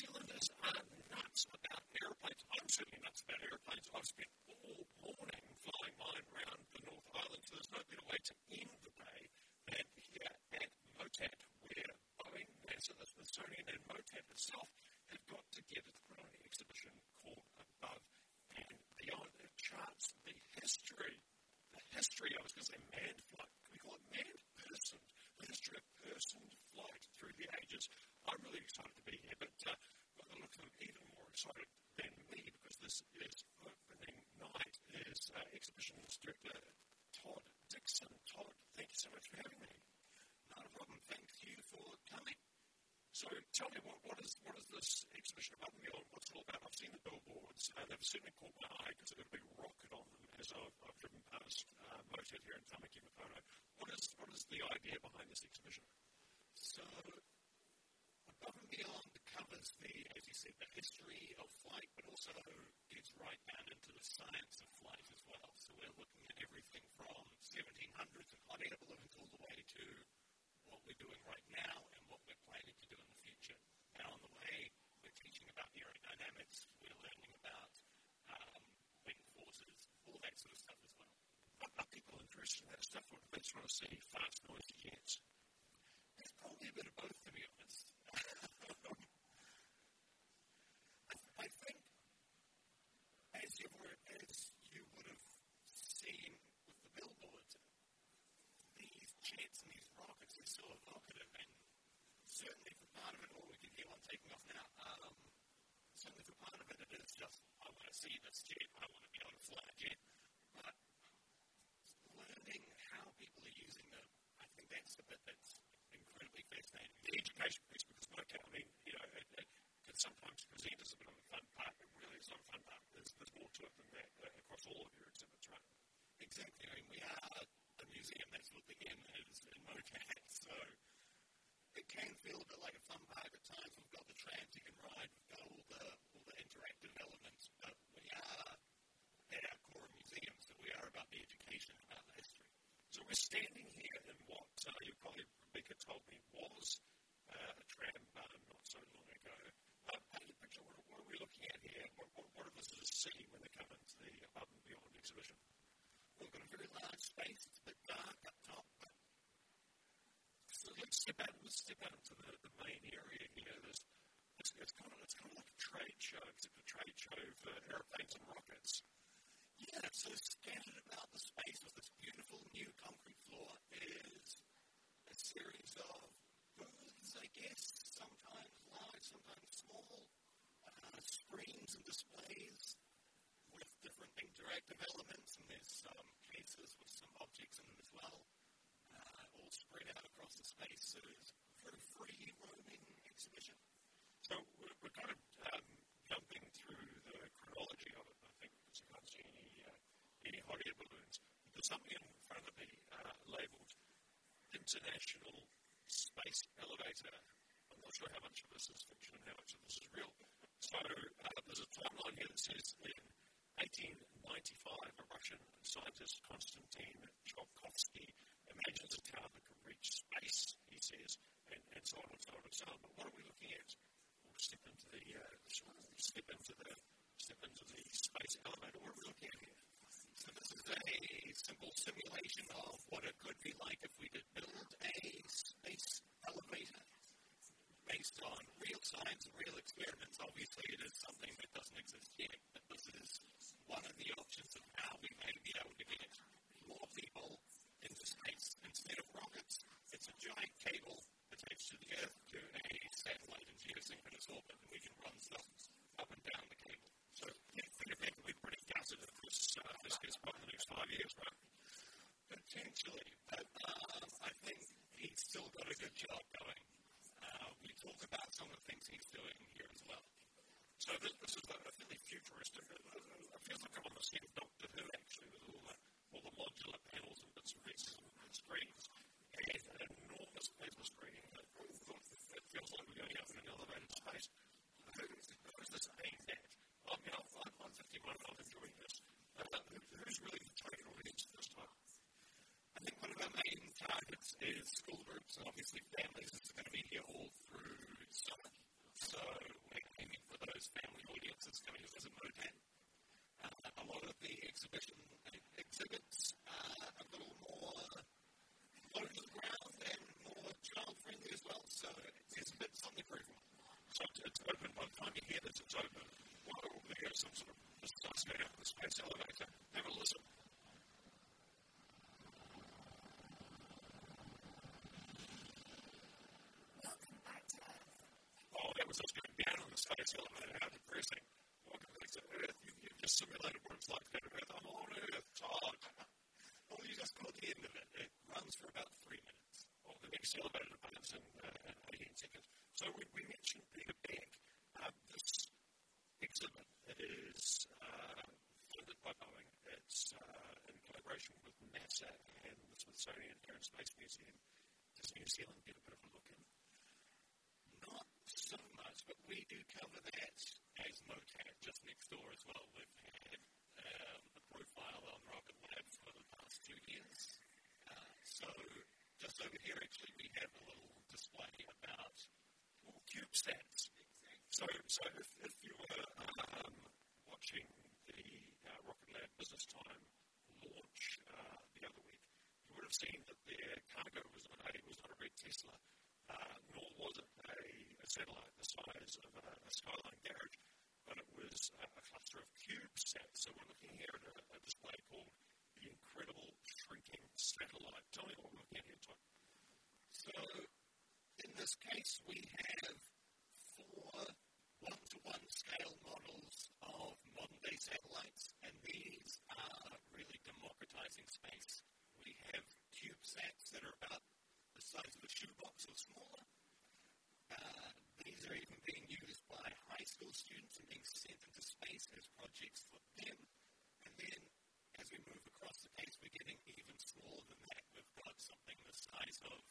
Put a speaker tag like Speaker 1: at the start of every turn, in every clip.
Speaker 1: Zealanders are nuts about aeroplanes. I'm certainly nuts about aeroplanes. I've spent all morning flying mine around the North Island, so there's no better way to end the day than here at MOTAT, where Boeing, NASA, the Smithsonian, and MOTAT itself have got together to put on an exhibition called Above and Beyond. It charts the history, the history, I was going to say manned flight, can we call it manned person, the history of person flight through the ages. I'm really excited to be here, but uh, by the of them, even more excited than me because this is opening night is uh, exhibitions director Todd Dixon. Todd, thank you so much for having me.
Speaker 2: Not a problem. Thank you for coming.
Speaker 1: So tell me, what, what is what is this exhibition about and? What's it all about? I've seen the billboards. Uh, they've certainly caught my eye because they've got a big rocket on them as I've, I've driven past uh, MOTAT here in Tamaki Makaurau. What is, what is the idea behind this exhibition?
Speaker 2: So Above and Beyond covers the, as you said, the history of flight, but also gets right down into the science of flight as well. So we're looking at everything from 1700s and hot air balloons all the way to what we're doing right now and what we're planning to do in the future. And on the way, we're teaching about aerodynamics, we're learning about um, wing forces, all that sort of stuff as well.
Speaker 1: Are, people interested in that stuff, or do they just want to see fast, noisy jets?
Speaker 2: It's probably a bit of both, to be honest. I, I think, as you were, as you would have seen with the billboards, these jets and these rockets are so evocative, and certainly for part of it, or we can hear one taking off now. Um, certainly for part of it, it is just I want to see this jet, I want to be able to fly a jet, but learning how people are using them, I think that's the bit that's incredibly fascinating.
Speaker 1: The education piece, because my I mean, you know, it, it can sometimes present as a bit of a fun part, but really it's not a fun part. There's, there's more to it than that uh, across all of your exhibits, right?
Speaker 2: Exactly. I mean, we are a museum that's the M is in MOTAT, so it can feel a bit like a fun park at times. We've got the trams you can ride, we've got all the all the interactive elements, but we are at our core a museum, so we are about the education, about the history.
Speaker 1: So we're standing here in what uh, your colleague Rebecca told me was uh, a tram barn not so long ago. Uh, paint a picture. What, what, are we looking at here? What, what, what do visitors see when they come into the Above and Beyond exhibition?
Speaker 2: We've got a very large space. It's a bit dark up top.
Speaker 1: Let's step out. Let's step out into the, the main area here. There's, it's, it's kind of it's kind of like a trade show, except a trade show for airplanes and rockets.
Speaker 2: Yeah, so scattered about the space with this beautiful new concrete floor is a series of booths, I guess, sometimes large, sometimes small, uh, screens and displays with different interactive elements, and there's some cases with some objects in them as well, spread out across the space. So it's very free roaming exhibition.
Speaker 1: So we're, we're kind of um, jumping through the chronology of it, I think, because you can't see any, uh, any hot air balloons. There's something in front of me uh, labeled International Space Elevator. I'm not sure how much of this is fiction and how much of this is real. So uh, there's a timeline here that says in 1895, a Russian scientist, Konstantin Tsiolkovsky, imagines a tower that can reach space, he says, and, and so on and so on and so on. But what are we looking at? We'll step into the uh, step into the step into the space elevator. What are we looking at here?
Speaker 2: So this is a simple simulation of what it could be like if we did build a space elevator based on real science and real experiments. Obviously, it is something that doesn't exist yet, but this is one of the options of how we may be able to get more people into space. Of rockets, it's a giant cable attached to the Earth to a satellite in geosynchronous orbit, and we can run stuff up and down the cable.
Speaker 1: So, yeah, that, we're pretty gutted if this, uh, this gets by in the next five years, right?
Speaker 2: Potentially, but um, I think he's still got a good job going. Uh, we talk about some of the things he's doing here as well.
Speaker 1: So this, this is a, fairly futuristic. It, it feels like I'm on the of Doctor Who actually, with all the all the modular panels and bits and pieces and screens. It is an enormous plasma screening that, feels like we're going out in an elevated space. Who is this aimed at? I mean, I'm, I'm, and I'm enjoying
Speaker 2: this. Uh, who's really the target audience this time? I think one of our
Speaker 1: main targets is school groups and obviously families. It's going to be here all through summer. So we're aiming for those family audiences coming to visit MOTAT a lot of the exhibition exhibits are a little more
Speaker 2: low to the ground and more child friendly as well, so it's a bit something for everyone. So it's, it's open by time you hear this, over here, actually, we have a little display about
Speaker 1: well, CubeSats. So, so if, if you were um, watching the uh, Rocket Lab Business Time launch uh, the other week, you would have seen that their cargo was not a, was not a red Tesla, uh, nor was it a, a, satellite the size of a, a Skyline garage, but it was a, a cluster of CubeSats. So we're looking here at a, a display called the Incredible Shrinking Satellite. Tell me what we're looking at here, Todd.
Speaker 2: So in this case, we have four one-to-one scale models of modern-day satellites, and these are really democratizing space. We have CubeSats that are about the size of a shoebox or smaller. Uh, these are even being used by high school students and being sent into space as projects for them. And then as we move across the case, we're getting even smaller than that. We've got something the size of,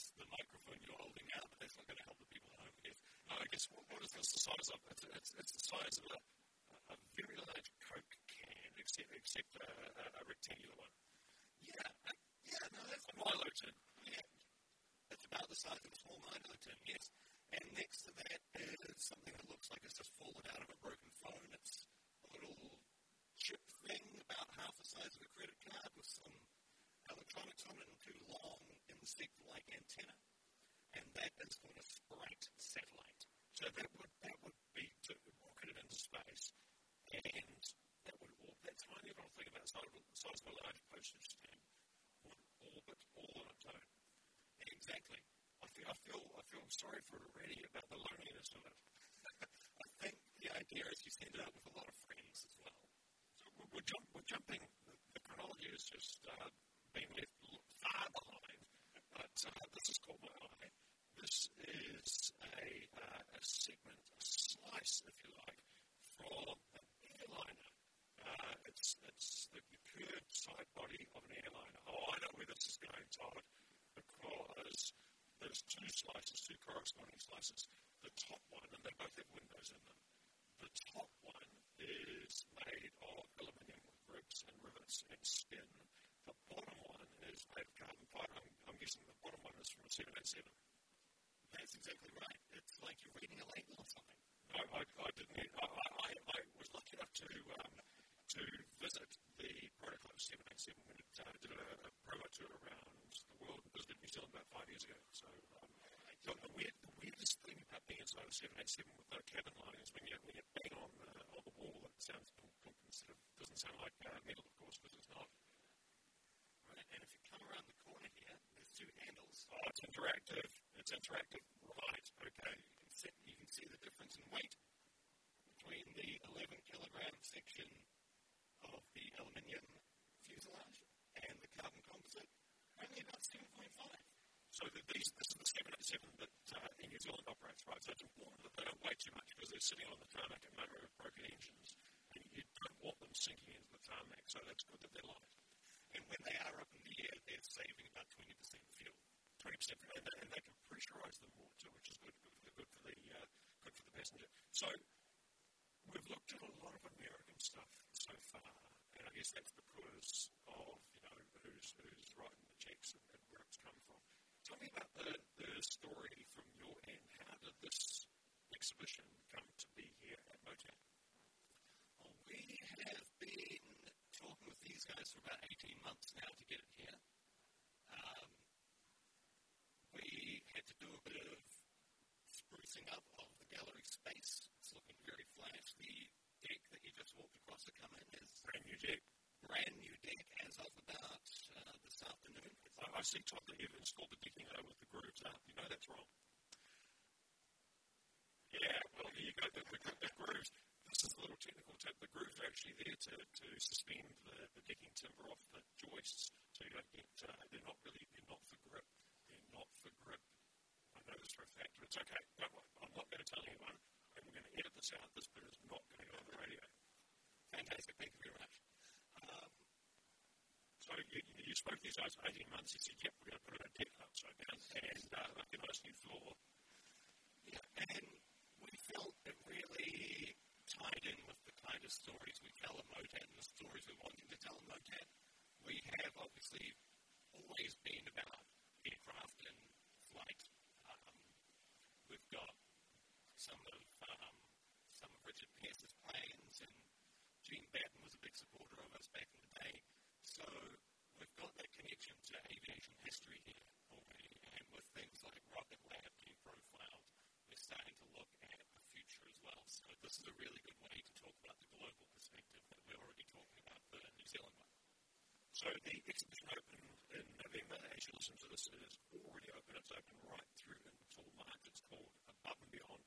Speaker 2: I guess, the microphone you're holding out, but that's not going to help the people at home. If,
Speaker 1: no, I guess what, what is this the size of? It's, it's, it's the size of a, a very large Coke can, except, except a, a, a rectangular one.
Speaker 2: Yeah, uh, yeah, no, that's
Speaker 1: a Milo tin.
Speaker 2: Yeah, it's about the size of a small Milo tin, yes. And next to that is something that looks like it's just fallen out of a broken phone. It's a little chip thing about half the size of a credit card with some electronics on it two long insect-like antenna. And that is called a Sprite satellite.
Speaker 1: So that would that would be to rocket it into space, and that would that tiny little thing about the the size of a large postage stamp would orbit all on its own.
Speaker 2: Exactly.
Speaker 1: I feel I feel I feel sorry for it already about the loneliness of it.
Speaker 2: I think the idea is you send it out with a lot of friends as well.
Speaker 1: So we're, we're, jump, we're jumping. The, the chronology is just uh, being left far. But uh, this is called my eye. This is a, uh, a segment, a slice, if you like, from an airliner. Uh, it's it's the, the curved side body of an airliner. Oh, I know where this is going, Todd, because there's two slices, two corresponding slices. The top one, and they both have windows in them. The top one is made of aluminium with ribs and rivets and skin. The bottom one is of carbon fiber. I'm, I'm guessing the bottom one is from a 787.
Speaker 2: That's exactly right. It's like you're reading a label or something.
Speaker 1: No, I, I didn't. I, I, I was lucky enough to um, to visit the prototype 787 when it uh, did a, a promo tour around the world and visited New Zealand about five years ago. So, um, so the, weird, the weirdest thing about being inside a 787 with no cabin lining is when you, when you bang on, uh, on the wall, it sounds instead of, doesn't sound like uh, metal, of course, because it's not.
Speaker 2: Right, and if you come around the corner here, there's two handles.
Speaker 1: Oh, it's interactive. It's interactive. Right, okay.
Speaker 2: You can, see, you can see the difference in weight between the 11 kilogram section of the aluminium fuselage and the carbon composite. Only about 7.5.
Speaker 1: So the, these, this is the 787 that uh, in New Zealand operates, right? So it's important that they don't weigh too much because they're sitting on the tarmac at moment with broken engines, and you don't want them sinking into the tarmac. So that's good that they're light.
Speaker 2: And when they are up in the air, they're saving about 20% fuel.
Speaker 1: 20% fuel, and they, and they can pressurize them more too, which is good, good for the good for the uh, good for the passenger. So we've looked at a lot of American stuff so far, and I guess that's because of you know who's who's writing the checks and, and where it's come from. Tell me about the, the story from your end. How did this exhibition come to be here at MOTAT?
Speaker 2: Well, we have been talking with these guys for about 18 months now to get it here. Um, we had to do a bit of sprucing up of the gallery space. It's looking very flash. The deck that you just walked across to come in is
Speaker 1: brand new deck.
Speaker 2: Brand new deck as of about uh, this afternoon.
Speaker 1: I, I see, Todd, that you've installed the decking over with the grooves up. You know that's wrong. Yeah, to, to suspend the, the decking timber off the joists so you don't get, uh, they're not really, they're not for grip. They're not for grip. I know this for a fact, but it's okay. Don't worry. I'm not going to tell anyone. I'm going to edit this out. This bit is not going to go on the radio.
Speaker 2: Fantastic. Thank you very much. Um,
Speaker 1: so you, you spoke to these guys for 18 months. You said, yep, we're going to put it a deck upside down and uh, make a nice new floor.
Speaker 2: Yeah, and we felt it really tied in with the kind of stories we tell at Motat and the stories we're wanting to tell at Motat. We have obviously always been about aircraft and flight. Um, we've got some of um, some of Richard Pearse's planes, and Jean Batten was a big supporter of us back in the day. So we've got that connection to aviation history here already, and with things like Rocket Lab being profiled, we're starting to look at the future as well. So this is a really good way to talk about the global perspective that we're already talking about the New Zealand one.
Speaker 1: So the exhibition opened in November. As you listen to this, it is already open. It's open right through until March. It's called Above and Beyond.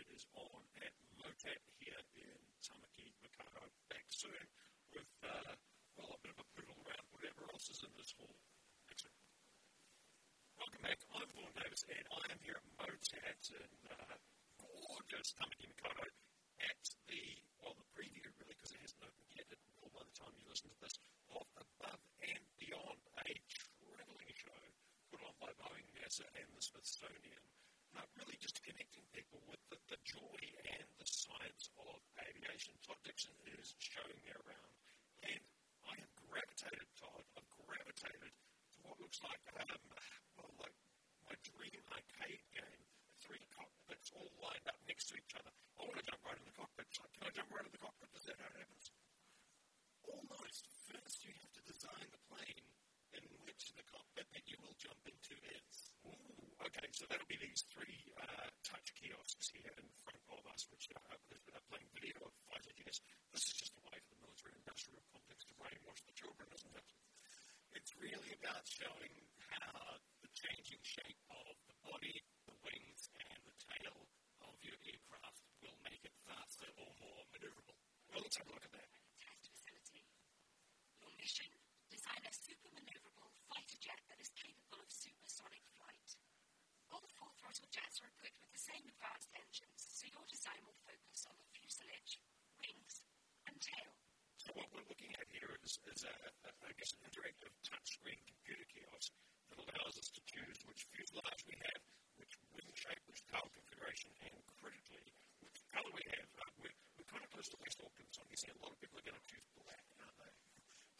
Speaker 1: It is on at Motat here in Tamaki, Makaurau. Back soon with, uh, well, a bit of a poodle around whatever else is in this hall. Excellent. Welcome back. I'm Vaughan Davis, and I am here at Motat in uh, gorgeous Tamaki, Makaurau at the, well, the preview really, because it hasn't opened yet. It will by the time you listen to this of Above and Beyond, a traveling show put on by Boeing, NASA, and the Smithsonian. Uh, really just connecting people with the, the joy and the science of aviation. Todd Dixon is showing me around, and I have gravitated, Todd, I've gravitated to what looks like, um, well, like my dream arcade game. Three cockpits all lined up next to each other. I want to jump right in the cockpit. Can I jump right in the cockpit? Is that how it happens?
Speaker 2: Almost. First, you have to design the plane in which the cockpit that you will jump into is.
Speaker 1: Ooh, okay, so that'll be these three uh, touch kiosks here in front of us, which are, are playing video of fighter jets. This is just a way for the military industrial complex to brainwash the children, isn't it?
Speaker 2: It's really about showing how the changing shape of the body, wings, and the tail of your aircraft will make it faster or more maneuverable.
Speaker 1: Well, let's have a look at that.
Speaker 3: Test facility. Your mission, design a super maneuverable fighter jet that is capable of supersonic flight. All four throttle jets are equipped with the same advanced engines, so your design will focus on the fuselage, wings, and tail.
Speaker 1: So what we're looking at here is, is a, a, I guess, an interactive touchscreen computer kiosk that allows us to choose which fuselage we have, which wing shape, which tail configuration, and critically, which color we have. Uh, we're, we're kind of close to West Auckland, so I'm guessing a lot of people are going to choose black, aren't they?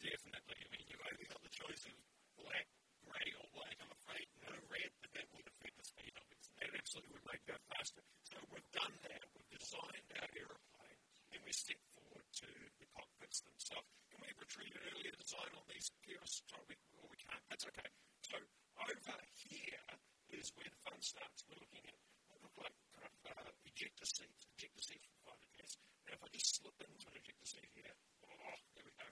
Speaker 2: Definitely. I mean, you've only got the choice of black, grey, or black. I'm afraid no red, but that would affect the speed, obviously.
Speaker 1: It absolutely would make that faster. So we've done that. We've designed our aeroplane, and we step forward to the cockpits themselves. Can we retrieve an earlier design on these we, well, we can't. That's okay. So over here is where the fun starts. We're looking at what look like kind of uh, ejector seats, ejector seats for fighter jets. Now, if I just slip into an ejector seat here, oh, there we go.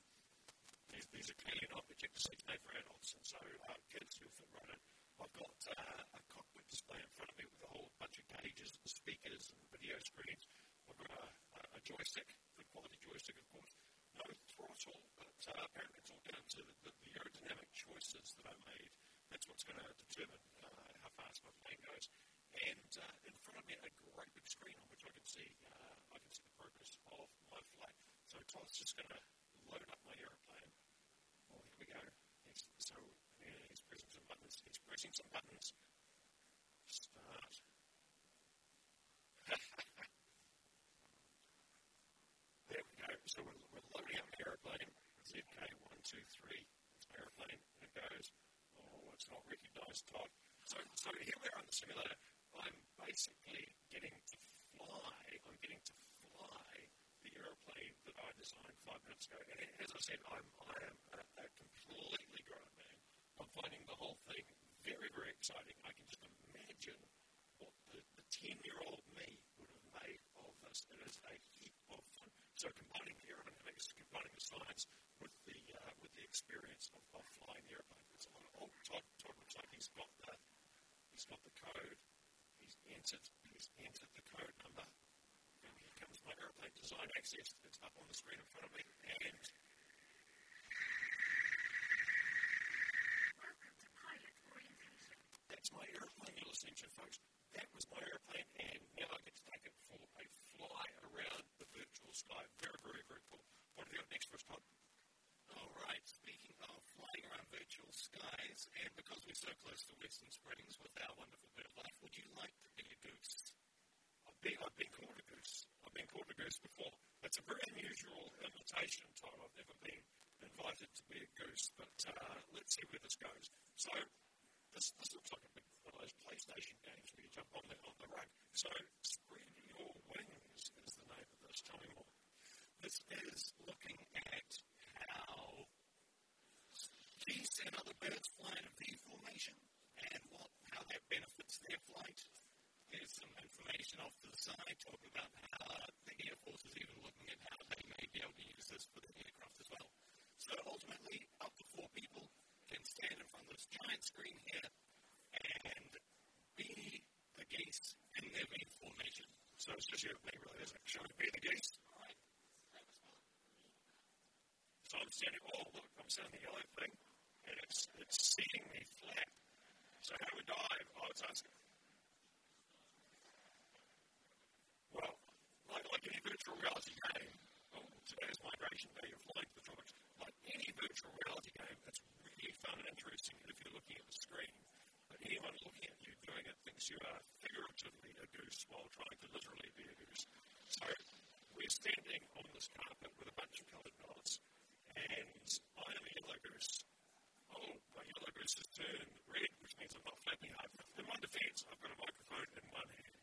Speaker 1: These, these are clearly not ejector seats made for adults, and so uh, kids will fit right in. I've got uh, a cockpit display in front of me with a whole bunch of gauges and speakers and video screens. I've got a, a, a joystick, good quality joystick, of course. No throttle, but uh, apparently it's all down to the, the, the aerodynamic choices that I made. That's what's going to determine uh, fast my plane goes. And uh, in front of me, a great big screen on which I can see uh, I can see the progress of my flight. So Todd's just going to load up my aeroplane. Oh, here we go. He's, so yeah, he's pressing some buttons. He's pressing some buttons. Start. there we go. So we're, we're loading up my aeroplane. ZK123. It's my aeroplane. And it goes. Oh, it's not recognized, Todd. So, so here we are on the simulator. I'm basically getting to fly. I'm getting to fly the aeroplane that I designed five minutes ago. And as I said, I'm, I am a, a completely grown man. I'm finding the whole thing very, very exciting. I can just imagine what the, the 10 year old me would have made of this. It is a heap of fun. So combining the aerodynamics, combining the science with the uh, with the experience of, of flying the airplane. It's on. Oh, Todd, Todd looks like he's got the he's got the code. He's entered he's entered the code number. And here comes my airplane design access. It's up on the screen in front of me. And that's my airplane you're to, folks. That was my airplane, and now I get to take it for a fly around the virtual sky. Very, very, very cool. What have you got next for us, Todd?
Speaker 2: All right. Speaking of flying around virtual skies, and because we're so close to Western Springs with our wonderful bird life, would you like to be a goose?
Speaker 1: I've been, I've been called a goose. I've been called a goose before. That's a very unusual invitation, Todd. I've never been invited to be a goose, but uh, let's see where this goes. So, this, this looks like a big one of those PlayStation games where you jump on the, on the rug. So, Spread Your Wings is the name of this. Tell me more.
Speaker 2: This is looking at geese and other birds fly in a V formation and what how that benefits their flight. Here's some information off to the side talking about how the Air Force is even looking at how they may be able to use this for the aircraft as well. So ultimately, up to four people can stand in front of this giant screen here and be the geese in their V formation.
Speaker 1: So, it's just you and me, really, isn't it? Shall we be the geese?
Speaker 2: All right.
Speaker 1: So I'm standing, oh, look, I'm standing the yellow thing, and it's, it's seeing me flat. So do we dive? Oh, it's asking. Well, like, like any virtual reality game, oh, today's migration day of flying to the tropics, like any virtual reality game, it's really fun and interesting if you're looking at the screen. But anyone looking at you doing it thinks you are figuratively a goose while trying to literally be a goose. So we're standing on this carpet with a bunch of coloured dots, and I am a yellow goose. Oh, my yellow goose has turned red, which means I'm not flapping hard. In my defence, I've got a microphone in one hand.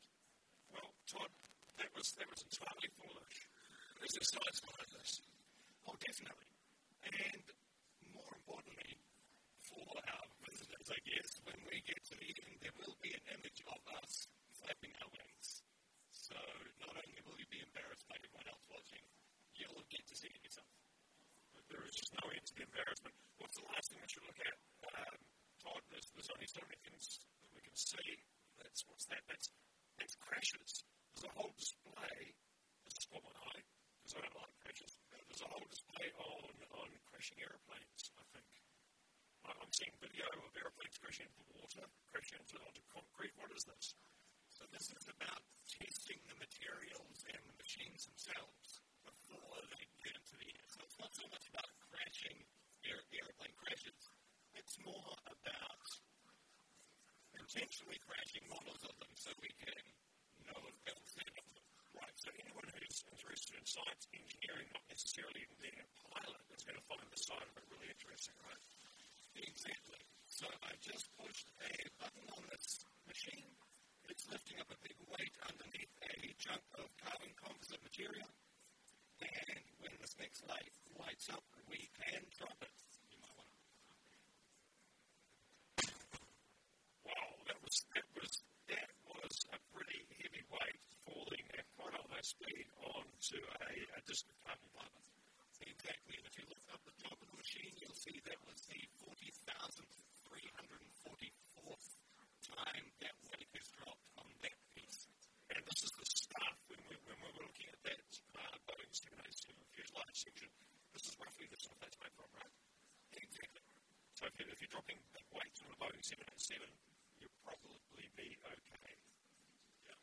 Speaker 1: Well, Todd, that was that was entirely foolish. Is there science behind this?
Speaker 2: Oh, definitely. And more importantly, for our visitors, I guess, when we get to the end, there will be an image of us flapping our wings. So not only will you be embarrassed by everyone else watching, you'll get to see it yourself.
Speaker 1: But there is just no end to the embarrassment. What's the last thing we should look at? Um, Todd, there's, there's only so many things that we can see. That's what's that? That's that's crashes. There's a whole display. This has caught my eye because I don't like crashes. There's a whole display on on crashing airplanes. I think I- I'm seeing video of airplanes crashing into water, crashing into onto concrete. What is this?
Speaker 2: So this is about testing the materials and the machines themselves before they get into the air. So it's not so much about crashing air, airplane crashes. It's more about intentionally crashing models of them so we can know if they'll stand up them.
Speaker 1: Right. So anyone who's interested in science, engineering, not necessarily even being a pilot, is going to find this side of it really interesting, right?
Speaker 2: Exactly. So I just pushed a button on this machine. It's lifting up a big weight underneath a chunk of carbon composite material. And when this next light lights up, we can drop it. You might want to.
Speaker 1: Wow, that was that was that was a pretty heavy weight falling at quite a high speed onto a, a disc of carbon fiber.
Speaker 2: Exactly. And if you look up the top of the machine, you'll see that was the 40,344th time that weight has dropped on that piece.
Speaker 1: And this is the stuff when we when we were looking at that uh, Boeing 787 fuselage section. This is roughly the stuff that's made from, right?
Speaker 2: Exactly.
Speaker 1: So if, if you're dropping big weights on a Boeing 787, you'll probably be okay.
Speaker 2: Yeah.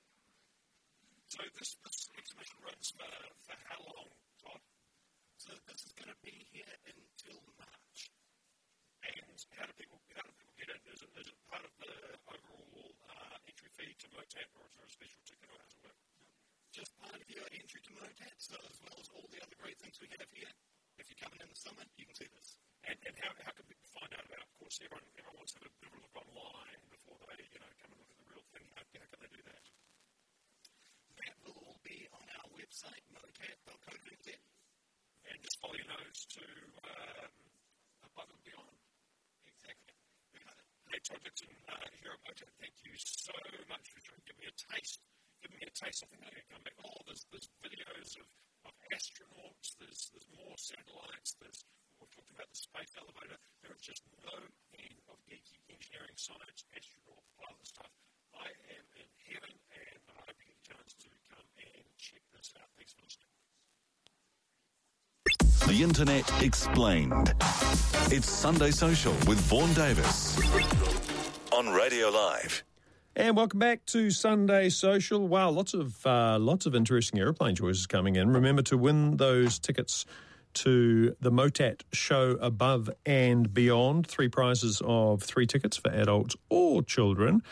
Speaker 1: So this, this exhibition runs for, for how long, Todd?
Speaker 2: So this is going to be here until March.
Speaker 1: And how do people how do people get in? Is it, is it part of the overall uh, entry fee to MOTAT or is there a special ticket or how does it work?
Speaker 2: Just part of your entry to MOTAT, so as well as all the other great things we have here. If you're coming in the summer, you can see this.
Speaker 1: And, and how, how can people find out about it? Of course, everyone, everyone wants to have a bit of a look online before they you know, come and look at the real thing. How, how can they do that?
Speaker 2: That will all be on our website, motat.co.nz.
Speaker 1: And just follow your nose to um, above and beyond.
Speaker 2: Exactly. We got it.
Speaker 1: Hey, Todd Dixon, uh, here at MOTAT, thank you so much for trying to give me a taste. Give me a taste. I think I'm going to come back. Oh, there's, there's videos of, of astronauts, there's, there's more satellites, there's, we've talked about the space elevator, there is just no end of geeky engineering, science, astronaut, all stuff. I am in heaven and I hope you get a chance to come and check this out. Thanks for listening.
Speaker 4: The Internet Explained. It's Sunday Social with Vaughan Davis on Radio Live.
Speaker 1: And welcome back to Sunday Social. Wow, lots of uh, lots of interesting airplane choices coming in. Remember to win those tickets to the Motat show above and beyond. Three prizes of three tickets for adults or children.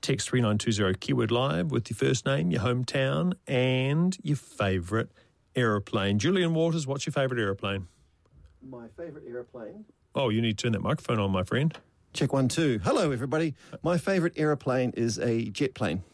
Speaker 1: Text 3920 keyword live with your first name, your hometown, and your favourite aeroplane. Julian Waters, what's your favourite aeroplane?
Speaker 5: My favourite aeroplane.
Speaker 1: Oh, you need to turn that microphone on, my friend.
Speaker 5: Check one, two. Hello, everybody. My favourite aeroplane is a jet plane.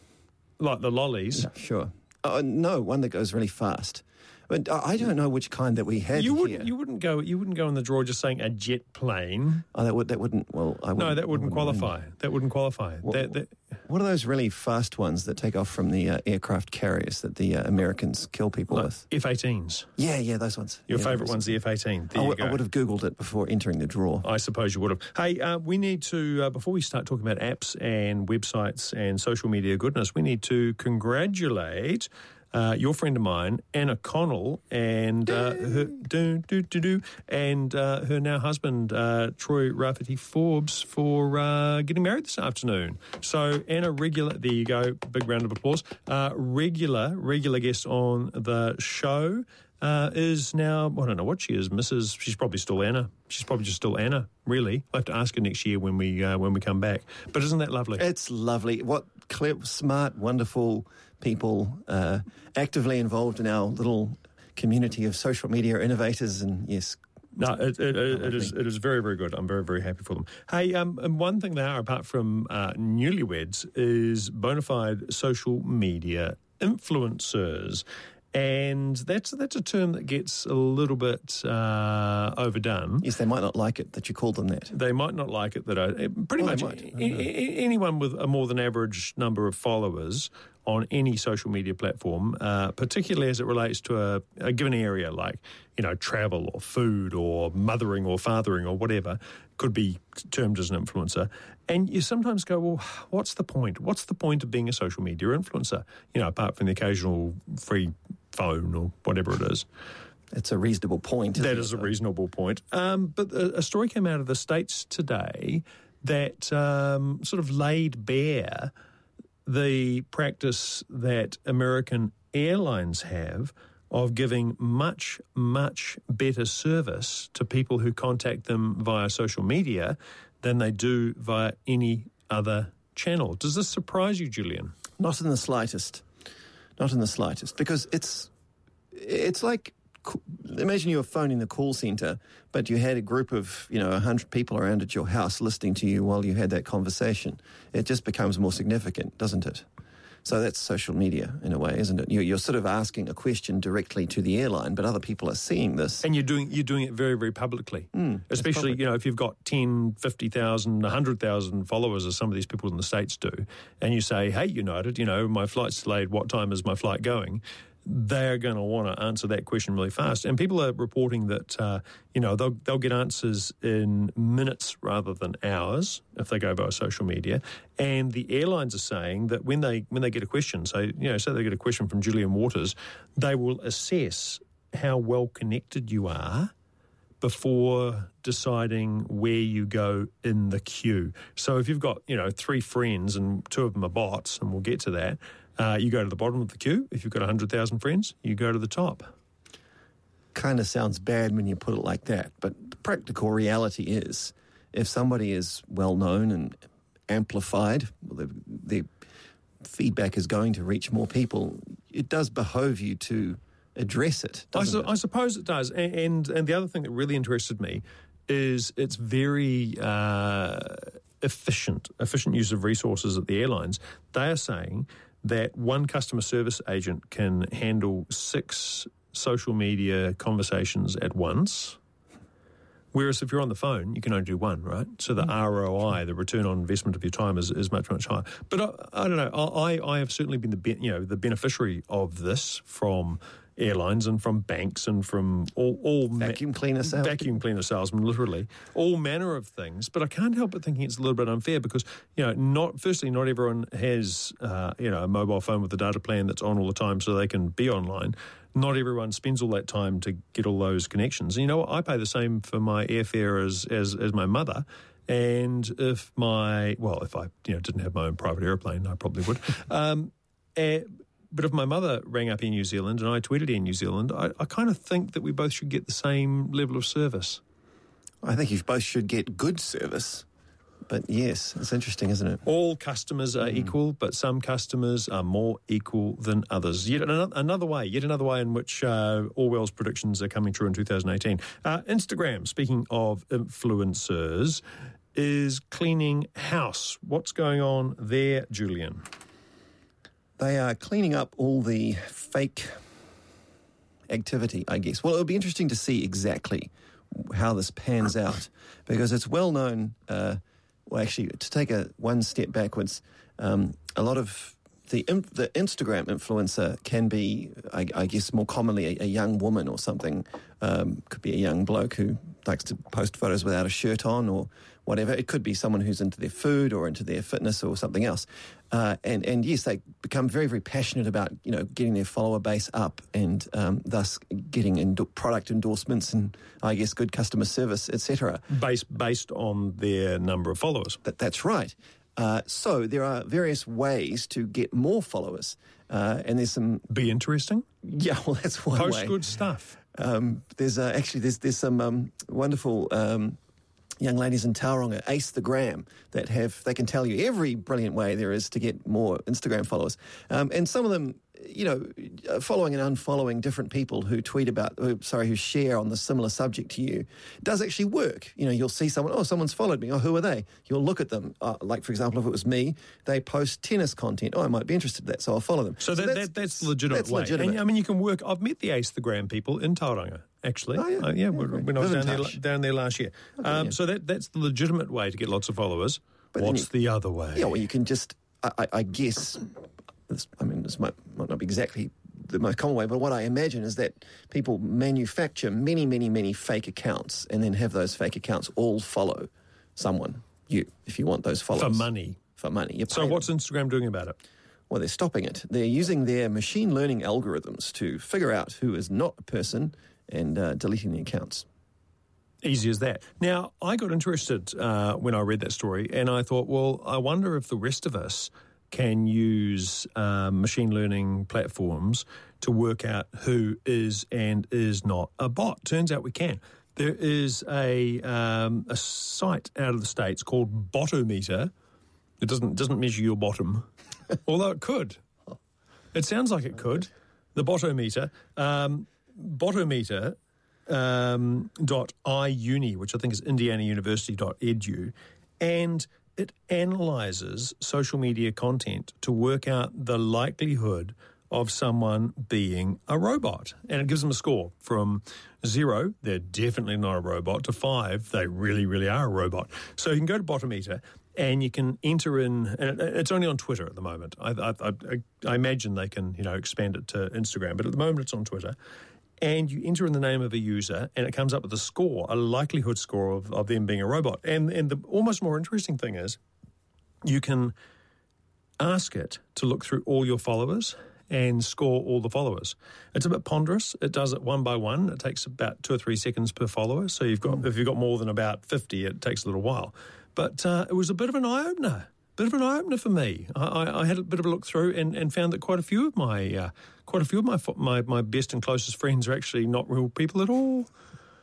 Speaker 1: Like the lollies.
Speaker 5: Sure. Uh, no, one that goes really fast. But I don't know which kind that we had
Speaker 1: You wouldn't. You wouldn't go. You wouldn't go in the drawer just saying a jet plane.
Speaker 5: oh, that would that wouldn't. Well, I wouldn't,
Speaker 1: No, that wouldn't
Speaker 5: win.
Speaker 1: qualify. That wouldn't qualify.
Speaker 5: What,
Speaker 1: That, that,
Speaker 5: what are those really fast ones that take off from the uh, aircraft carriers that the uh, Americans kill people with?
Speaker 1: F-18s.
Speaker 5: Yeah, yeah, those ones.
Speaker 1: Your
Speaker 5: Yeah,
Speaker 1: favourite one's the F-18. There
Speaker 5: I
Speaker 1: go.
Speaker 5: I would have googled it before entering the drawer.
Speaker 1: I suppose you would have. Hey, uh, we need to, uh, before we start talking about apps and websites and social media goodness, we need to congratulate uh, your friend of mine, Anna Connell, and uh, her do, do, do, do, and uh, her now husband, uh, Troy Rafferty Forbes, for uh, getting married this afternoon. So, Anna, regular, there you go, big round of applause. Uh, regular, regular guest on the show uh, is now, I don't know what she is, Mrs. She's probably still Anna. She's probably just still Anna, really. I'll have to ask her next year when we uh, when we come back. But isn't that lovely?
Speaker 5: It's lovely. What clever, smart, wonderful people uh, actively involved in our little community of social media innovators. And yes,
Speaker 1: No, it, it, it, it is it is very very good. I'm very very happy for them. Hey, um, and one thing they are apart from uh, newlyweds is bona fide social media influencers. And that's that's a term that gets a little bit uh, overdone.
Speaker 5: yes, they might not like it that you call them that.
Speaker 1: They might not like it that I eh, pretty
Speaker 5: Well,
Speaker 1: much a- a- anyone with a more than average number of followers on any social media platform, uh, particularly as it relates to a, a given area like you know travel or food or mothering or fathering or whatever, could be termed as an influencer. And you sometimes go, well, what's the point? What's the point of being a social media influencer? You know, apart from the occasional free phone or whatever it is.
Speaker 5: It's a reasonable point.
Speaker 1: That
Speaker 5: it?
Speaker 1: is a reasonable point. Um, but a, a story came out of the States today that um, sort of laid bare the practice that American airlines have of giving much, much better service to people who contact them via social media than they do via any other channel. Does this surprise you, Julian?
Speaker 5: Not in the slightest. Not in the slightest. Because it's it's like imagine you were phoning the call center, but you had a group of you know hundred people around at your house listening to you while you had that conversation. It just becomes more significant, doesn't it? So that's social media in a way, isn't it? You're, you're sort of asking a question directly to the airline, but other people are seeing this.
Speaker 1: And you're doing you're doing it very very publicly, hmm, especially
Speaker 5: public.
Speaker 1: you know if you've got 10, 50,000, 100,000 followers, as some of these people in the states do, and you say, "Hey, United, you know my flight's delayed. What time is my flight going?" They're going to want to answer that question really fast, and people are reporting that uh, you know they'll they'll get answers in minutes rather than hours if they go via social media. And the airlines are saying that when they when they get a question, so you know, say they get a question from Julian Waters, they will assess how well connected you are before deciding where you go in the queue. So if you've got, you know, three friends and two of them are bots, and we'll get to that, uh, you go to the bottom of the queue. If you've got 100,000 friends, you go to the top.
Speaker 5: kind of sounds bad when you put it like that, but the practical reality is if somebody is well known and amplified, well, the, the feedback is going to reach more people, it does behove you to address it.
Speaker 1: I,
Speaker 5: doesn't
Speaker 1: su-
Speaker 5: it?
Speaker 1: I suppose it does. And, and and the other thing that really interested me is it's very uh, efficient, efficient use of resources at the airlines. They are saying that one customer service agent can handle six social media conversations at once. Whereas if you're on the phone, you can only do one, right? So the mm. ROI, the return on investment of your time, is, is much much higher. But I, I don't know. I I have certainly been the be, you know the beneficiary of this from airlines and from banks and from all, all ma-
Speaker 5: Vacuum cleaner salesmen.
Speaker 1: vacuum cleaner salesmen, literally, all manner of things. But I can't help but thinking it's a little bit unfair because you know, not firstly, not everyone has uh, you know a mobile phone with a data plan that's on all the time, so they can be online. Not everyone spends all that time to get all those connections. And you know, what? I pay the same for my airfare as as, as my mother. And if my well, if I you know didn't have my own private airplane, I probably would. um, eh, but if my mother rang up in New Zealand and I tweeted in New Zealand, I, I kind of think that we both should get the same level of service.
Speaker 5: I think you both should get good service. But yes, it's interesting, isn't it?
Speaker 1: All customers are equal, but some customers are more equal than others. Yet another, another way, yet another way in which uh, Orwell's predictions are coming true in 2018. Uh, Instagram, speaking of influencers, is cleaning house. What's going on there, Julian?
Speaker 5: They are cleaning up all the fake activity, I guess. Well, it'll be interesting to see exactly how this pans out because it's well known. Uh, well, actually, to take a one step backwards, um, a lot of the the Instagram influencer can be, I, I guess, more commonly a, a young woman or something. Um, could be a young bloke who likes to post photos without a shirt on or whatever. It could be someone who's into their food or into their fitness or something else. Uh, and and yes, they become very very passionate about you know getting their follower base up and um, thus getting endo- product endorsements and I guess good customer service, etc.
Speaker 1: Based, based on their number of followers.
Speaker 5: That, that's right. Uh, so there are various ways to get more followers, uh, and there's some.
Speaker 1: Be interesting.
Speaker 5: Yeah, well, that's one
Speaker 1: Post
Speaker 5: way.
Speaker 1: good stuff.
Speaker 5: Um, there's uh, actually there's there's some um, wonderful um, young ladies in Tauranga, Ace the Gram, that have they can tell you every brilliant way there is to get more Instagram followers, um, and some of them. You know, uh, following and unfollowing different people who tweet about, who, sorry, who share on the similar subject to you, does actually work. You know, you'll see someone, oh, someone's followed me. Oh, who are they? You'll look at them. Uh, like, for example, if it was me, they post tennis content. Oh, I might be interested in that, so I'll follow them.
Speaker 1: So, that, that, that's the legitimate
Speaker 5: that's
Speaker 1: way.
Speaker 5: legitimate.
Speaker 1: And, I mean, you can work. I've met the Ace the Gram people in Tauranga, actually.
Speaker 5: Oh, yeah.
Speaker 1: Uh, yeah,
Speaker 5: Yeah,
Speaker 1: when,
Speaker 5: great.
Speaker 1: when I was down there, down there last year. um,
Speaker 5: yeah.
Speaker 1: So that that's the legitimate way to get lots of followers.
Speaker 5: But
Speaker 1: What's
Speaker 5: you-
Speaker 1: the other way?
Speaker 5: Yeah, well, you can just, I, I, guess, this, I mean, this might, might not be exactly the most common way, but what I imagine is that people manufacture many, many, many fake accounts and then have those fake accounts all follow someone, you, if you want those followers.
Speaker 1: For money.
Speaker 5: For money.
Speaker 1: So what's
Speaker 5: them.
Speaker 1: Instagram doing about it?
Speaker 5: Well, they're stopping it. They're using their machine learning algorithms to figure out who is not a person and uh, deleting the accounts.
Speaker 1: Easy as that. Now, I got interested uh, when I read that story, and I thought, well, I wonder if the rest of us can use um, machine learning platforms to work out who is and is not a bot. Turns out we can. There is a um, a site out of the states called Botometer. It doesn't doesn't measure your bottom, although it could. It sounds like it could. The Botometer, um, Botometer um, which I think is Indiana University dot edu, and it analyzes social media content to work out the likelihood of someone being a robot, and it gives them a score from zero, they're definitely not a robot, to five, they really, really are a robot. So you can go to Botometer. And you can enter in, and it's only on Twitter at the moment. I, I, I, I imagine they can, you know, expand it to Instagram, but at the moment it's on Twitter and you enter in the name of a user and it comes up with a score, a likelihood score of, of them being a robot. And and the almost more interesting thing is you can ask it to look through all your followers and score all the followers. It's a bit ponderous. It does it one by one. It takes about two or three seconds per follower. So you've got if you've got more than about fifty, it takes a little while. But uh, it was a bit of an eye opener. Bit of an eye opener for me. I, I, I had a bit of a look through and, and found that quite a few of my uh, quite a few of my, my my best and closest friends are actually not real people at all.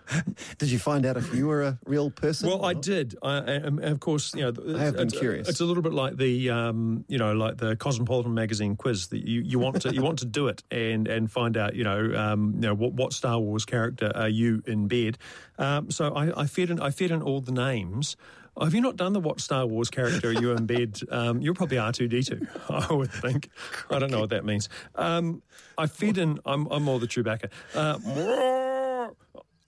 Speaker 5: Did you find out if you were a real person?
Speaker 1: Well, I did. I, and of course, you know,
Speaker 5: I have been
Speaker 1: it's,
Speaker 5: curious.
Speaker 1: It's a little bit like the, um, you know, like the Cosmopolitan magazine quiz. That you, you want to you want to do it and and find out, you know, um, you know what, what Star Wars character are you in bed. Um, so I, I fed in I fed in all the names. Have you not done the what Star Wars character are you in bed? Um, you're probably R two D two, I would think. I don't know what that means. Um, I fed in. I'm, I'm more the Chewbacca. Uh,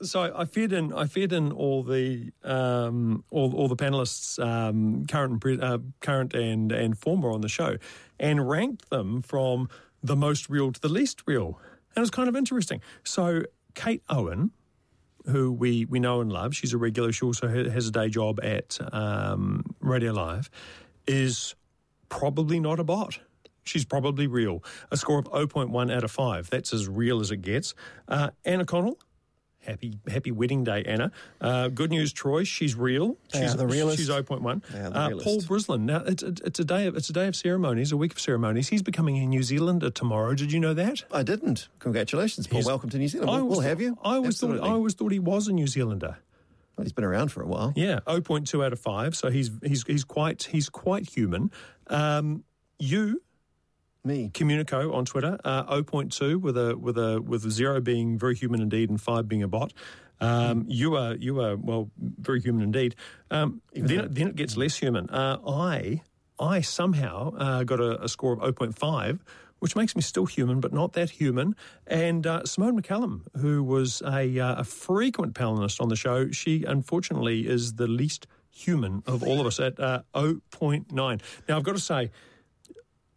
Speaker 1: so I fed in. I fed in all the um, all, all the panelists, um, current and uh, current and and former on the show, and ranked them from the most real to the least real. And it's kind of interesting. So, Kate Owen, who we, we know and love, she's a regular, she also has a day job at um, Radio Live, is probably not a bot. She's probably real. A score of 0.1 out of 5. That's as real as it gets. Uh, Anna Connell, happy happy wedding day, Anna. Uh, good news, Troy. She's real.
Speaker 5: They
Speaker 1: she's
Speaker 5: the realest.
Speaker 1: She's 0.1.
Speaker 5: They are the
Speaker 1: Uh. Paul Brislen. Now it's, it's a day of it's a day of ceremonies, a week of ceremonies. He's becoming a New Zealander tomorrow. Did you know that?
Speaker 5: I didn't. Congratulations, Paul.
Speaker 1: He's-
Speaker 5: Welcome to New Zealand.
Speaker 1: I
Speaker 5: We'll, we'll have you.
Speaker 1: I always thought I always thought he was a New Zealander.
Speaker 5: Well, he's been around for a while.
Speaker 1: Yeah, 0.2 out of five. So he's he's he's quite he's quite human. Um, you
Speaker 5: Me.
Speaker 1: Communico on Twitter, uh, 0.2 with a with a with a zero being very human indeed and five being a bot. Um, you are you are well very human indeed. Um, then it, then it gets less human. Uh, I I somehow uh, got a, a score of 0.5, which makes me still human, but not that human. And uh, Simone McCallum, who was a, uh, a frequent panelist on the show, she unfortunately is the least human of all of us at uh, 0.9. Now I've got to say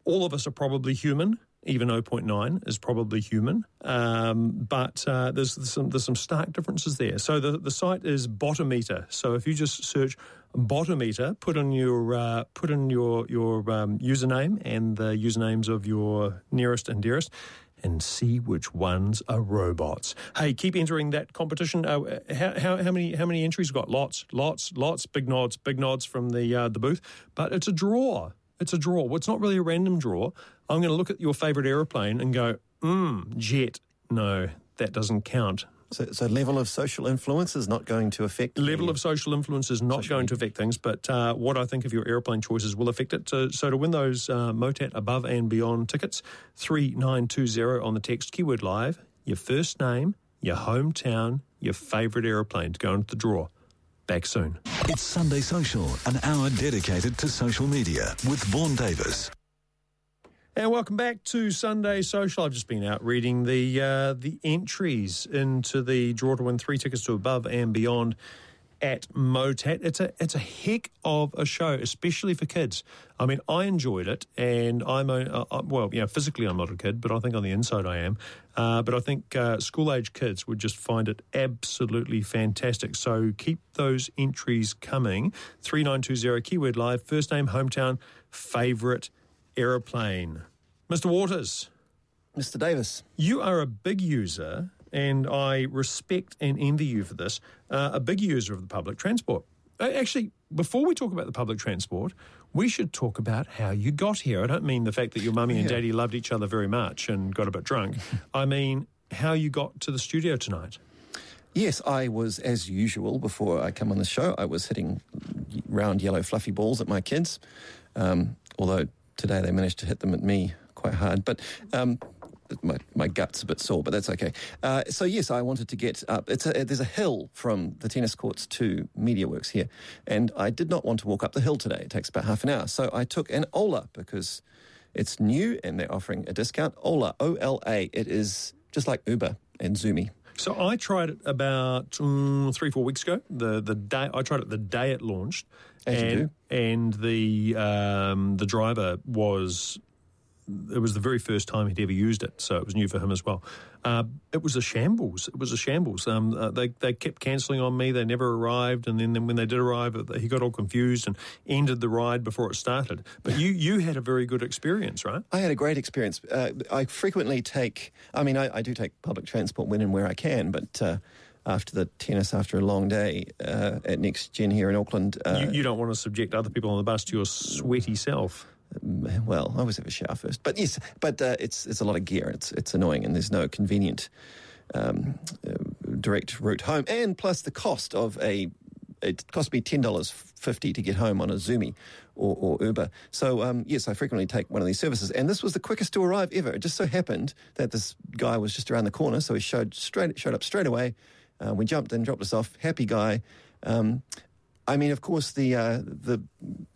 Speaker 1: all of us are probably human. Even 0.9 is probably human, um, but uh, there's, there's some there's some stark differences there. So the, the site is Botometer. So if you just search Botometer, put in your uh, put in your your um, username and the usernames of your nearest and dearest, and see which ones are robots. Hey, keep entering that competition. Uh, how, how, how many how many entries got? Lots, lots, lots. Big nods, big nods from the uh, the booth. But it's a draw. It's a draw. Well, it's not really a random draw. I'm going to look at your favourite aeroplane and go, hmm, jet. No, that doesn't count.
Speaker 5: So, so level of social influence is not going to affect
Speaker 1: Level of social influence is not going to affect things, but uh, what I think of your aeroplane choices will affect it. So, so to win those uh, MOTAT above and beyond tickets, 3920 on the text keyword live, your first name, your hometown, your favourite aeroplane to go into the draw. Back soon.
Speaker 4: It's Sunday Social, an hour dedicated to social media with Vaughan Davis.
Speaker 1: And welcome back to Sunday Social. I've just been out reading the uh, the entries into the draw to win three tickets to above and beyond at MOTAT. It's a it's a heck of a show, especially for kids. I mean, I enjoyed it, and I'm a, uh, well, you know, physically I'm not a kid, but I think on the inside I am. Uh, but I think uh, school age kids would just find it absolutely fantastic. So keep those entries coming. Three nine two zero keyword live. First name, hometown, favourite aeroplane. Mr. Waters,
Speaker 5: Mr. Davis.
Speaker 1: you are a big user, and I respect and envy you for this, uh, a big user of the public transport. Uh, Actually, before we talk about the public transport, we should talk about how you got here. I don't mean the fact that your mummy and daddy loved each other very much and got a bit drunk. I mean how you got to the studio tonight.
Speaker 5: Yes, I was, as usual, before I come on the show, I was hitting round yellow fluffy balls at my kids. Um, although today they managed to hit them at me quite hard. But um, my, my gut's a bit sore, but that's okay. Uh, so, yes, I wanted to get up. It's a, there's a hill from the tennis courts to MediaWorks here. And I did not want to walk up the hill today. It takes about half an hour. So I took an Ola because it's new and they're offering a discount. Ola, O L A. It is just like Uber and Zoomy.
Speaker 1: So I tried it about mm, three, four weeks ago. The the day I tried it the day it launched,
Speaker 5: As
Speaker 1: and and the um, the driver was it was the very first time he'd ever used it, so it was new for him as well. Uh, it was a shambles. It was a shambles. Um, uh, they they kept cancelling on me. They never arrived, and then, then when they did arrive, he got all confused and ended the ride before it started. But you you had a very good experience, right?
Speaker 5: I had a great experience. Uh, I frequently take, I mean, I, I do take public transport when and where I can, but uh, after the tennis, after a long day uh, at Next Gen here in Auckland, uh,
Speaker 1: you, you don't want to subject other people on the bus to your sweaty self.
Speaker 5: Well, I always have a shower first. But yes, but uh, it's it's a lot of gear. It's it's annoying, and there's no convenient um, uh, direct route home. And plus the cost of a it cost me ten dollars fifty to get home on a Zoomy or, or Uber. So um, yes, I frequently take one of these services, and this was the quickest to arrive ever. It just so happened that this guy was just around the corner, so he showed straight showed up straight away. Uh, we jumped in, dropped us off. Happy guy. Um, I mean, of course, the uh, the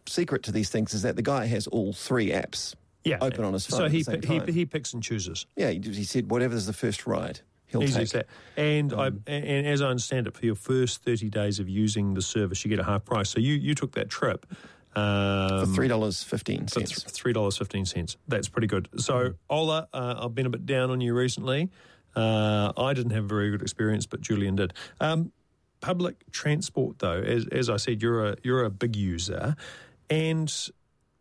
Speaker 5: secret to these things is that the guy has all three apps
Speaker 1: Yeah,
Speaker 5: open on his phone.
Speaker 1: So he
Speaker 5: the same
Speaker 1: pi- he, he picks and chooses.
Speaker 5: yeah, he, he said whatever's the first ride, he'll
Speaker 1: Easy
Speaker 5: take.
Speaker 1: that. And
Speaker 5: Um,
Speaker 1: I and as I understand it, for your first thirty days of using the service, you get a half price. So you you took that trip.
Speaker 5: For
Speaker 1: Um,
Speaker 5: three dollars fifteen
Speaker 1: for
Speaker 5: cents.
Speaker 1: th- three dollars fifteen cents. That's pretty good. So Ola, uh, I've been a bit down on you recently. Uh, I didn't have a very good experience, but Julian did. Um, public transport, though, as, as I said, you're a you're a big user, and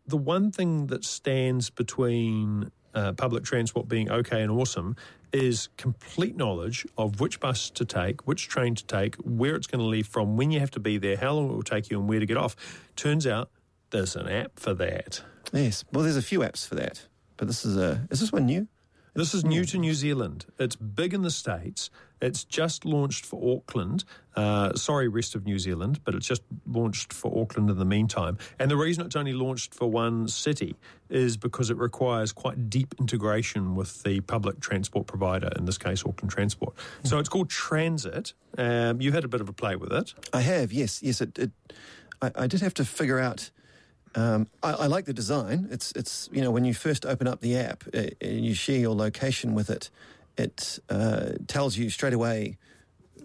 Speaker 1: the one thing that stands between uh, public transport being okay and awesome is complete knowledge of which bus to take, which train to take, where it's going to leave from, when you have to be there, how long it will take you, and where to get off. Turns out there's an app for that.
Speaker 5: Yes. Well, there's a few apps for that, but this is a. Is this one new?
Speaker 1: This is new to New Zealand. It's big in the States. It's just launched for Auckland. Uh, sorry, rest of New Zealand, but it's just launched for Auckland in the meantime. And the reason it's only launched for one city is because it requires quite deep integration with the public transport provider, in this case, Auckland Transport. So it's called Transit. Um, you had a bit of a play with it.
Speaker 5: I have. Yes. Yes. It. it I, I did have to figure out. Um, I, I like the design. It's it's you know when you first open up the app uh, and you share your location with it, it uh, tells you straight away.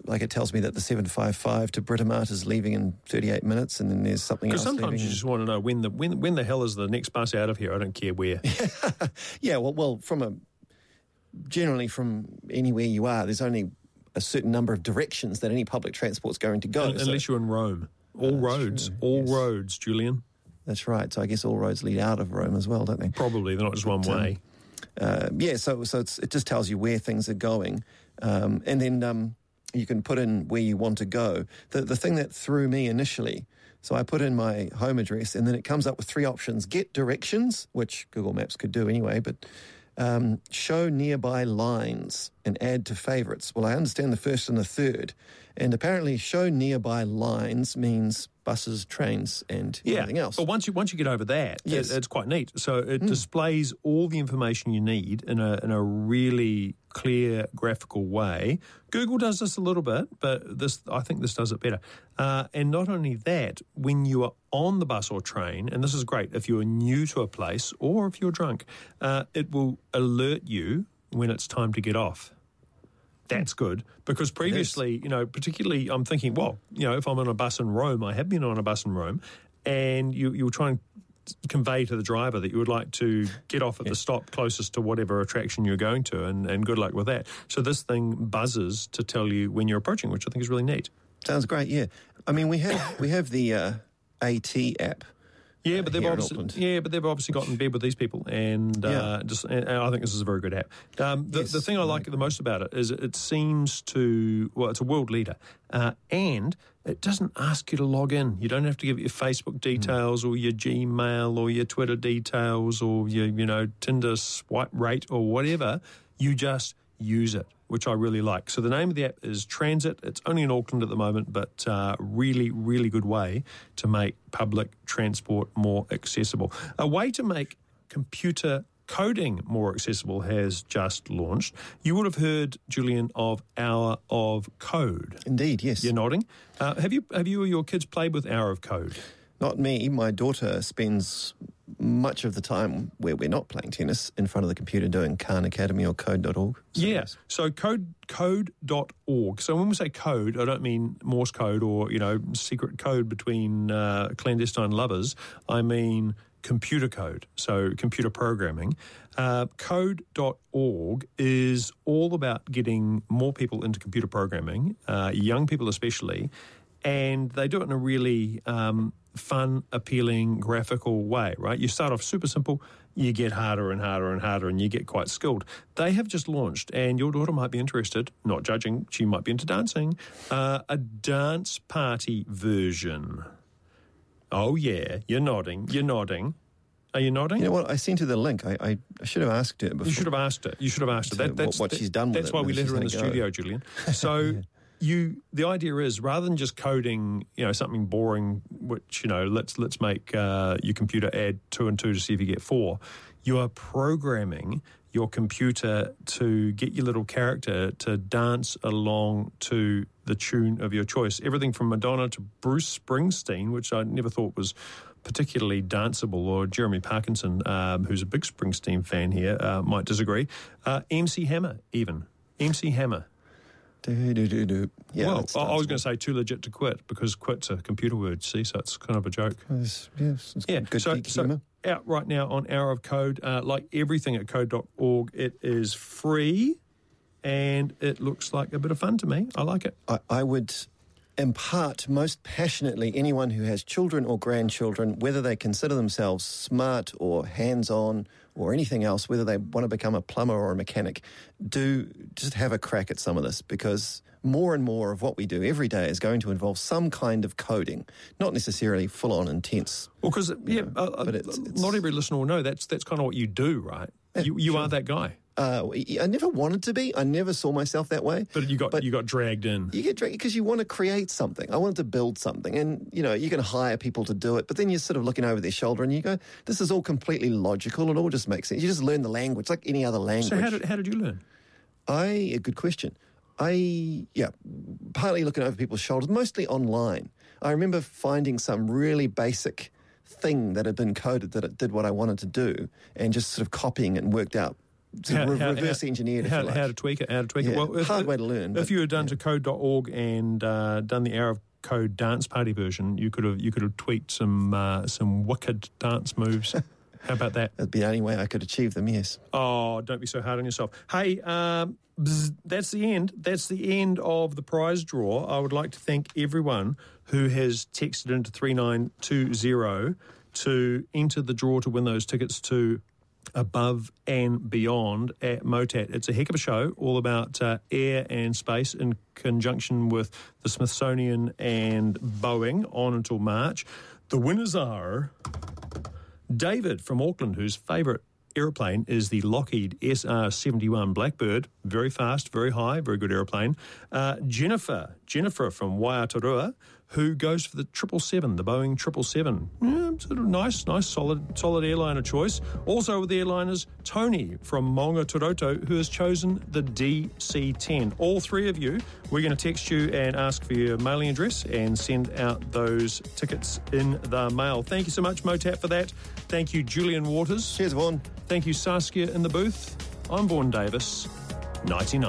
Speaker 5: Like it tells me that the seven five five to Britomart is leaving in thirty eight minutes, and then there's something
Speaker 1: Because
Speaker 5: else.
Speaker 1: sometimes
Speaker 5: leaving
Speaker 1: you just want to know when the when when the hell is the next bus out of here? I don't care where.
Speaker 5: Yeah, well, well, from a generally from anywhere you are, there's only a certain number of directions that any public transport's going to go.
Speaker 1: Un-
Speaker 5: so-
Speaker 1: Unless you're in Rome. All roads,
Speaker 5: true,
Speaker 1: all
Speaker 5: yes.
Speaker 1: roads, Julian.
Speaker 5: that's right. So I guess all roads lead out of Rome as well, don't they?
Speaker 1: Probably they're not just one way.
Speaker 5: Uh, yeah, so so it just tells you where things are going, um, and then um, you can put in where you want to go. The the thing that threw me initially, so I put in my home address, and then it comes up with three options: get directions, which Google Maps could do anyway, but um, show nearby lines and add to favorites. Well, I understand the first and the third, and apparently, show nearby lines means buses, trains, and yeah. everything else.
Speaker 1: But once you once you get over that,
Speaker 5: Yes.
Speaker 1: it, it's quite neat. So it displays all the information you need in a in a really clear graphical way. Google does this a little bit, but this I think this does it better. Uh, and not only that, when you are on the bus or train, and this is great if you are new to a place or if you're drunk, uh, it will alert you when it's time to get off. That's good because previously, you know, particularly I'm thinking, well, you know, if I'm on a bus in Rome, I have been on a bus in Rome, and you you try and convey to the driver that you would like to get off at the stop closest to whatever attraction you're going to, and, and good luck with that. So this thing buzzes to tell you when you're approaching, which I think is really neat.
Speaker 5: Sounds great. Yeah, I mean we have we have the uh, AT app.
Speaker 1: Yeah, but they've obviously yeah, but they've obviously got in bed with these people, and uh, just and, and I think this is a very good app. Um, the,
Speaker 5: Yes,
Speaker 1: the thing I like the most about it is it seems to well, it's a world leader, uh, and it doesn't ask you to log in. You don't have to give your Facebook details or your Gmail or your Twitter details or your you know Tinder swipe rate or whatever. You just use it, which I really like. So the name of the app is Transit. It's only in Auckland at the moment, but uh, really, really good way to make public transport more accessible. A way to make computer coding more accessible has just launched. You would have heard, Julian, of Hour of Code.
Speaker 5: Indeed, yes.
Speaker 1: You're nodding. Uh, have you have you or your kids played with Hour of Code?
Speaker 5: Not me. My daughter spends much of the time where we're not playing tennis in front of the computer doing Khan Academy or code.org. So
Speaker 1: Yeah.
Speaker 5: yes.
Speaker 1: So code code.org. So when we say code, I don't mean Morse code or, you know, secret code between uh, clandestine lovers. I mean computer code. So computer programming. Uh, code.org is all about getting more people into computer programming, uh, young people especially, and they do it in a really um, fun, appealing, graphical way, right? You start off super simple, you get harder and harder and harder, and you get quite skilled. They have just launched, and your daughter might be interested, not judging, she might be into dancing, uh, a dance party version. Oh, yeah, you're nodding, you're nodding. Are you nodding?
Speaker 5: You know what? I sent her the link. I, I, I should have asked her before.
Speaker 1: You should have asked her. You should have asked her. That, that's
Speaker 5: what she's done with
Speaker 1: That's why we let her in the
Speaker 5: go.
Speaker 1: studio, Julian. So you, the idea is rather than just coding, you know, something boring, which you know, let's let's make uh, your computer add two and two to see if you get four. You are programming your computer to get your little character to dance along to the tune of your choice. Everything from Madonna to Bruce Springsteen, which I never thought was particularly danceable, or Jeremy Parkinson, um, who's a big Springsteen fan here, uh, might disagree. Uh, MC Hammer, even. MC Hammer.
Speaker 5: Do. Yeah,
Speaker 1: well, I, I was going to say too legit to quit because quit's a computer word, see, so it's kind of a joke.
Speaker 5: Yes, yes, it's
Speaker 1: Yeah,
Speaker 5: good
Speaker 1: so, so out right now on Hour of Code, uh, like everything at code.org, it is free and it looks like a bit of fun to me. I like it.
Speaker 5: I, I would impart most passionately anyone who has children or grandchildren, whether they consider themselves smart or hands on or anything else, whether they want to become a plumber or a mechanic, do just have a crack at some of this because more and more of what we do every day is going to involve some kind of coding, not necessarily full on intense.
Speaker 1: Well, because yeah, uh, uh,
Speaker 5: but it's- it's-
Speaker 1: not every listener will know that's that's kind of what you do, right? you you are that guy,
Speaker 5: Uh, I never wanted to be. I never saw myself that way.
Speaker 1: but you got
Speaker 5: But-
Speaker 1: you got dragged in.
Speaker 5: You get dragged because you want to create something. I wanted to build something, and you know you can hire people to do it, but then you're sort of looking over their shoulder and you go, "This is all completely logical. It all just makes sense." You just learn the language like any other language.
Speaker 1: So how did how did you learn?
Speaker 5: I a good question. I yeah, partly looking over people's shoulders, mostly online. I remember finding some really basic thing that had been coded that it did what I wanted to do, and just sort of copying it and worked out. Sort of re- reverse engineered,
Speaker 1: how,
Speaker 5: like.
Speaker 1: how to tweak it, how to tweak it.
Speaker 5: Yeah,
Speaker 1: Well, if,
Speaker 5: hard way to learn,
Speaker 1: If you had done to code.org and uh, done the Hour of Code dance party version, you could have you could have tweaked some uh, some wicked dance moves. How about that?
Speaker 5: That'd be the only way I could achieve them. Yes.
Speaker 1: Oh, don't be so hard on yourself. Hey, um, bzz, that's the end. That's the end of the prize draw. I would like to thank everyone who has texted into 3920 to enter the draw to win those tickets to Above and Beyond at MOTAT. It's a heck of a show, all about uh, air and space in conjunction with the Smithsonian and Boeing on until March. The winners are. David from Auckland, whose favourite aeroplane is the Lockheed SR 71 Blackbird. Very fast, very high, very good aeroplane. Uh, Jennifer, Jennifer from Waiatarua, who goes for the 777, the Boeing 777. Yeah, sort of nice, nice, solid, solid airliner choice. Also with the airliners, Tony from Maungaturoto, who has chosen the DC-10. All three of you, we're going to text you and ask for your mailing address and send out those tickets in the mail. Thank you so much, MOTAT, for that. Thank you, Julian Waters.
Speaker 5: Cheers, Vaughan.
Speaker 1: Thank you, Saskia, in the booth. I'm Vaughan Davis, 99.